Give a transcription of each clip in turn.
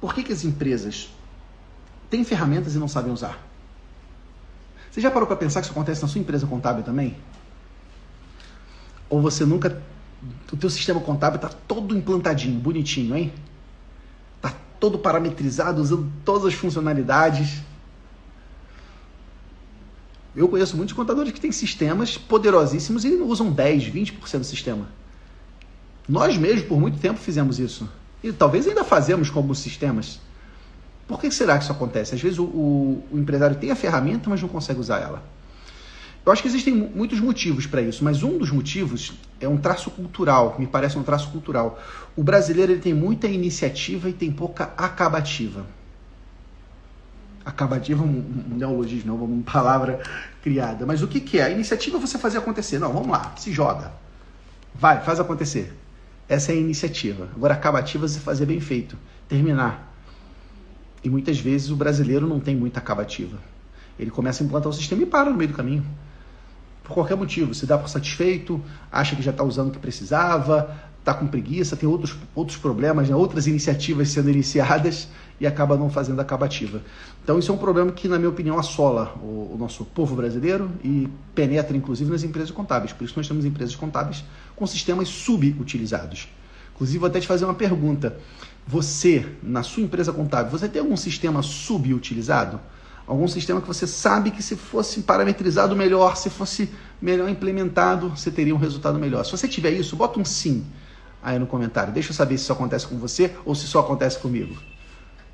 Por que, que as empresas têm ferramentas e não sabem usar? Você já parou para pensar que isso acontece na sua empresa contábil também? Ou você nunca. O teu sistema contábil está todo implantadinho, bonitinho, hein? Está todo parametrizado, usando todas as funcionalidades. Eu conheço muitos contadores que têm sistemas poderosíssimos e usam 10, 20% do sistema. Nós mesmos, por muito tempo, fizemos isso. E talvez ainda fazemos com alguns sistemas. Por que será que isso acontece? Às vezes o, o, o empresário tem a ferramenta, mas não consegue usar ela. Eu acho que existem muitos motivos para isso, mas um dos motivos é um traço cultural, me parece um traço cultural. O brasileiro ele tem muita iniciativa e tem pouca acabativa. Acabativa é um, um neologismo, não uma palavra criada. Mas o que, que é? A iniciativa é você fazer acontecer. Não, vamos lá, se joga. Vai, faz acontecer. Essa é a iniciativa. Agora, acabativa é fazer bem feito, terminar. E muitas vezes o brasileiro não tem muita acabativa. Ele começa a implantar o sistema e para no meio do caminho. Por qualquer motivo, se dá por satisfeito, acha que já está usando o que precisava, está com preguiça, tem outros, outros problemas, né? outras iniciativas sendo iniciadas e acaba não fazendo a acabativa. Então isso é um problema que, na minha opinião, assola o, o, nosso povo brasileiro e penetra, inclusive, nas empresas contábeis. Por isso nós temos empresas contábeis com sistemas subutilizados. Inclusive, vou até te fazer uma pergunta. Você, na sua empresa contábil, você tem algum sistema subutilizado? Algum sistema que você sabe que se fosse parametrizado melhor, se fosse melhor implementado, você teria um resultado melhor. Se você tiver isso, bota um sim aí no comentário. Deixa eu saber se isso acontece com você ou se só acontece comigo.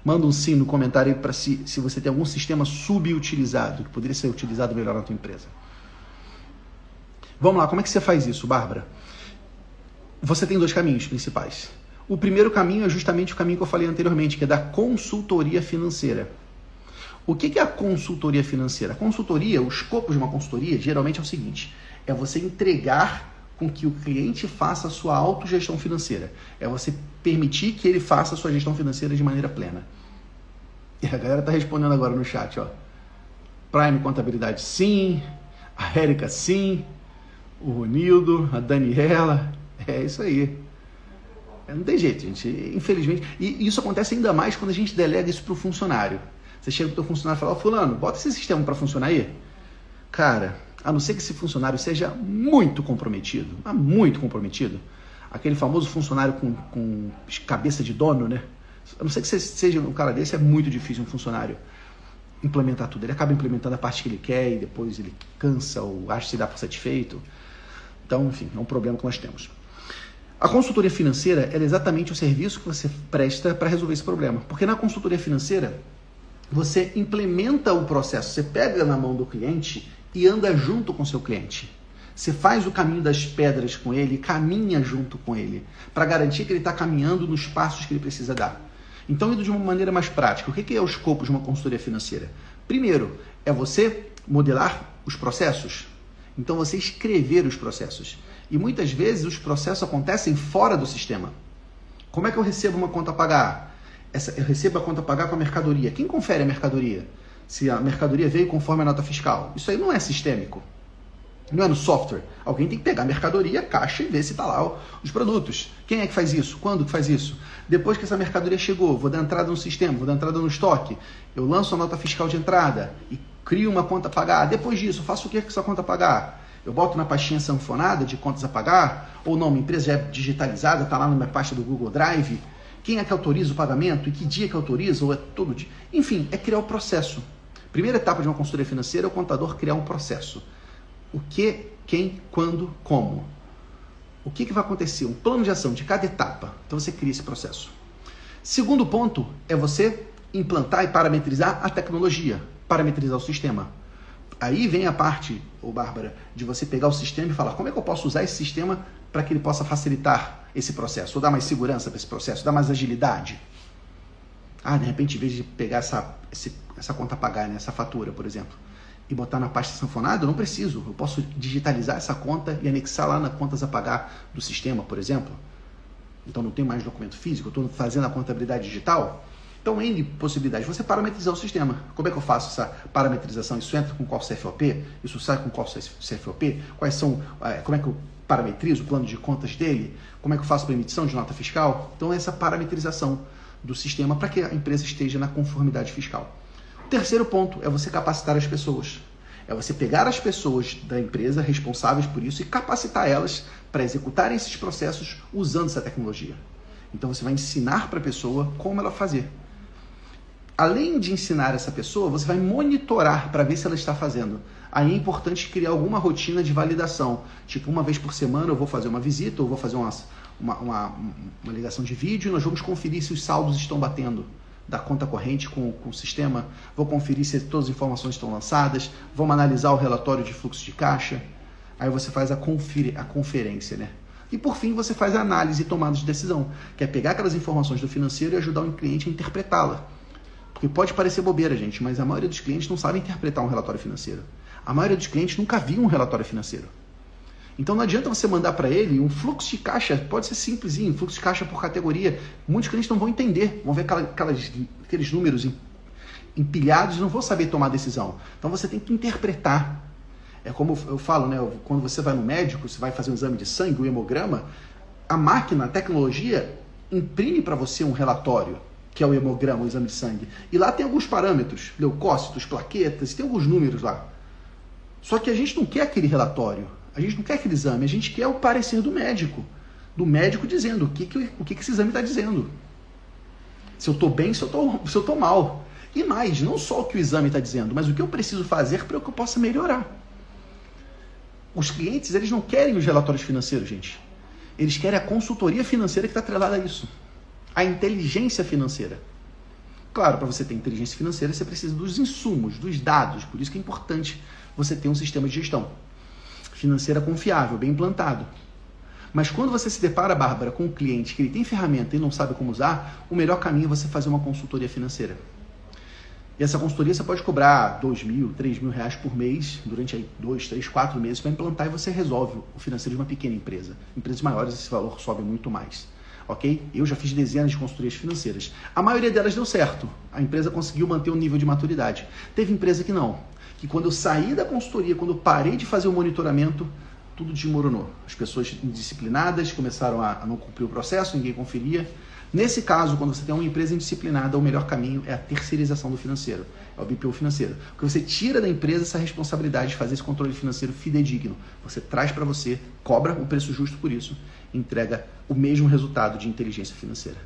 Manda um sim no comentário aí para se, se você tem algum sistema subutilizado que poderia ser utilizado melhor na tua empresa. Vamos lá, como é que você faz isso, Bárbara? Você tem dois caminhos principais. O primeiro caminho é justamente o caminho que eu falei anteriormente, que é da consultoria financeira. O que é a consultoria financeira? A consultoria, o escopo de uma consultoria, geralmente é o seguinte: é você entregar com que o cliente faça a sua autogestão financeira. É você permitir que ele faça a sua gestão financeira de maneira plena. E a galera está respondendo agora no chat, ó. Prime Contabilidade, sim. A Érica, sim. O Ronildo, a Daniela. É isso aí. Não tem jeito, gente. Infelizmente. E isso acontece ainda mais quando a gente delega isso para o funcionário. Você chega para o teu funcionário e fala, ó, fulano, bota esse sistema para funcionar aí. Cara, a não ser que esse funcionário seja muito comprometido, muito comprometido, aquele famoso funcionário com, com cabeça de dono, né? A não ser que você seja um cara desse, é muito difícil um funcionário implementar tudo. Ele acaba implementando a parte que ele quer e depois ele cansa ou acha que se dá por satisfeito. Então, enfim, é um problema que nós temos. A consultoria financeira é exatamente o serviço que você presta para resolver esse problema. Porque na consultoria financeira, você implementa o processo, você pega na mão do cliente e anda junto com seu cliente. Você faz o caminho das pedras com ele, caminha junto com ele, para garantir que ele está caminhando nos passos que ele precisa dar. Então, indo de uma maneira mais prática, o que é o escopo de uma consultoria financeira? Primeiro, é você modelar os processos. Então, você escrever os processos. E muitas vezes os processos acontecem fora do sistema. Como é que eu recebo uma conta a pagar? Essa, eu recebo a conta a pagar com a mercadoria. Quem confere a mercadoria? se a mercadoria veio conforme a nota fiscal. Isso aí não é sistêmico. Não é no software. Alguém tem que pegar a mercadoria, a caixa e ver se está lá os produtos. Quem é que faz isso? Quando que faz isso? Depois que essa mercadoria chegou, vou dar entrada no sistema, vou dar entrada no estoque, eu lanço a nota fiscal de entrada e crio uma conta a pagar. Depois disso, faço o que com essa conta a pagar? Eu boto na pastinha sanfonada de contas a pagar? Ou não, minha empresa já é digitalizada, está lá na minha pasta do Google Drive? Quem é que autoriza o pagamento? E que dia que autoriza? Ou é todo dia? Enfim, é criar o processo. Primeira etapa de uma consultoria financeira é o contador criar um processo. O que, quem, quando, como. O que, que vai acontecer? Um plano de ação de cada etapa. Então você cria esse processo. Segundo ponto é você implantar e parametrizar a tecnologia, parametrizar o sistema. Aí vem a parte, ô Bárbara, de você pegar o sistema e falar como é que eu posso usar esse sistema para que ele possa facilitar esse processo, ou dar mais segurança para esse processo, dar mais agilidade. Ah, de repente, em vez de pegar essa, essa conta a pagar, né, essa fatura, por exemplo, e botar na pasta sanfonada, eu não preciso. Eu posso digitalizar essa conta e anexar lá na contas a pagar do sistema, por exemplo. Então não tem mais documento físico, eu estou fazendo a contabilidade digital. Então, N possibilidades. Você parametrizar o sistema. Como é que eu faço essa parametrização? Isso entra com qual CFOP? Isso sai com qual CFOP? Quais são, é, como é que eu parametrizo o plano de contas dele? Como é que eu faço para emissão de nota fiscal? Então, essa parametrização do sistema para que a empresa esteja na conformidade fiscal. Terceiro ponto é você capacitar as pessoas. É você pegar as pessoas da empresa responsáveis por isso e capacitar elas para executarem esses processos usando essa tecnologia. Então você vai ensinar para a pessoa como ela fazer. Além de ensinar essa pessoa, você vai monitorar para ver se ela está fazendo. Aí é importante criar alguma rotina de validação. Tipo, uma vez por semana eu vou fazer uma visita, ou vou fazer uma, uma, uma, uma ligação de vídeo e nós vamos conferir se os saldos estão batendo da conta corrente com, com, o sistema, vou conferir se todas as informações estão lançadas, vamos analisar o relatório de fluxo de caixa. Aí você faz a, confir, a conferência, né? E por fim você faz a análise e tomada de decisão, que é pegar aquelas informações do financeiro e ajudar o cliente a interpretá-la. Porque pode parecer bobeira, gente, mas a maioria dos clientes não sabe interpretar um relatório financeiro. A maioria dos clientes nunca viu um relatório financeiro. Então não adianta você mandar para ele um fluxo de caixa, pode ser simplesinho, fluxo de caixa por categoria. Muitos clientes não vão entender, vão ver aquelas, aqueles números empilhados e não vão saber tomar decisão. Então você tem que interpretar. É como eu falo, né? Quando você vai no médico, você vai fazer um exame de sangue, um hemograma, a máquina, a tecnologia imprime para você um relatório, que é o hemograma, o exame de sangue. E lá tem alguns parâmetros, leucócitos, plaquetas, tem alguns números lá. Só que a gente não quer aquele relatório, a gente não quer aquele exame, a gente quer o parecer do médico. Do médico dizendo o que, que, o que, que esse exame está dizendo. Se eu estou bem, se eu estou mal. E mais, não só o que o exame está dizendo, mas o que eu preciso fazer para que eu possa melhorar. Os clientes, eles não querem os relatórios financeiros, gente. Eles querem a consultoria financeira que está atrelada a isso. A inteligência financeira. Claro, para você ter inteligência financeira, você precisa dos insumos, dos dados. Por isso que é importante você ter um sistema de gestão financeira confiável, bem implantado. Mas quando você se depara, Bárbara, com um cliente que ele tem ferramenta e não sabe como usar, o melhor caminho é você fazer uma consultoria financeira. E essa consultoria você pode cobrar dois mil, três mil reais por mês durante aí dois, três, quatro meses para implantar e você resolve o financeiro de uma pequena empresa. Empresas maiores esse valor sobe muito mais. Ok? Eu já fiz dezenas de consultorias financeiras. A maioria delas deu certo. A empresa conseguiu manter o nível de maturidade. Teve empresa que não que quando eu saí da consultoria, quando eu parei de fazer o monitoramento, tudo desmoronou. As pessoas indisciplinadas começaram a não cumprir o processo, ninguém conferia. Nesse caso, quando você tem uma empresa indisciplinada, o melhor caminho é a terceirização do financeiro, é o BPO financeiro. Porque você tira da empresa essa responsabilidade de fazer esse controle financeiro fidedigno. Você traz para você, cobra o preço justo por isso, entrega o mesmo resultado de inteligência financeira.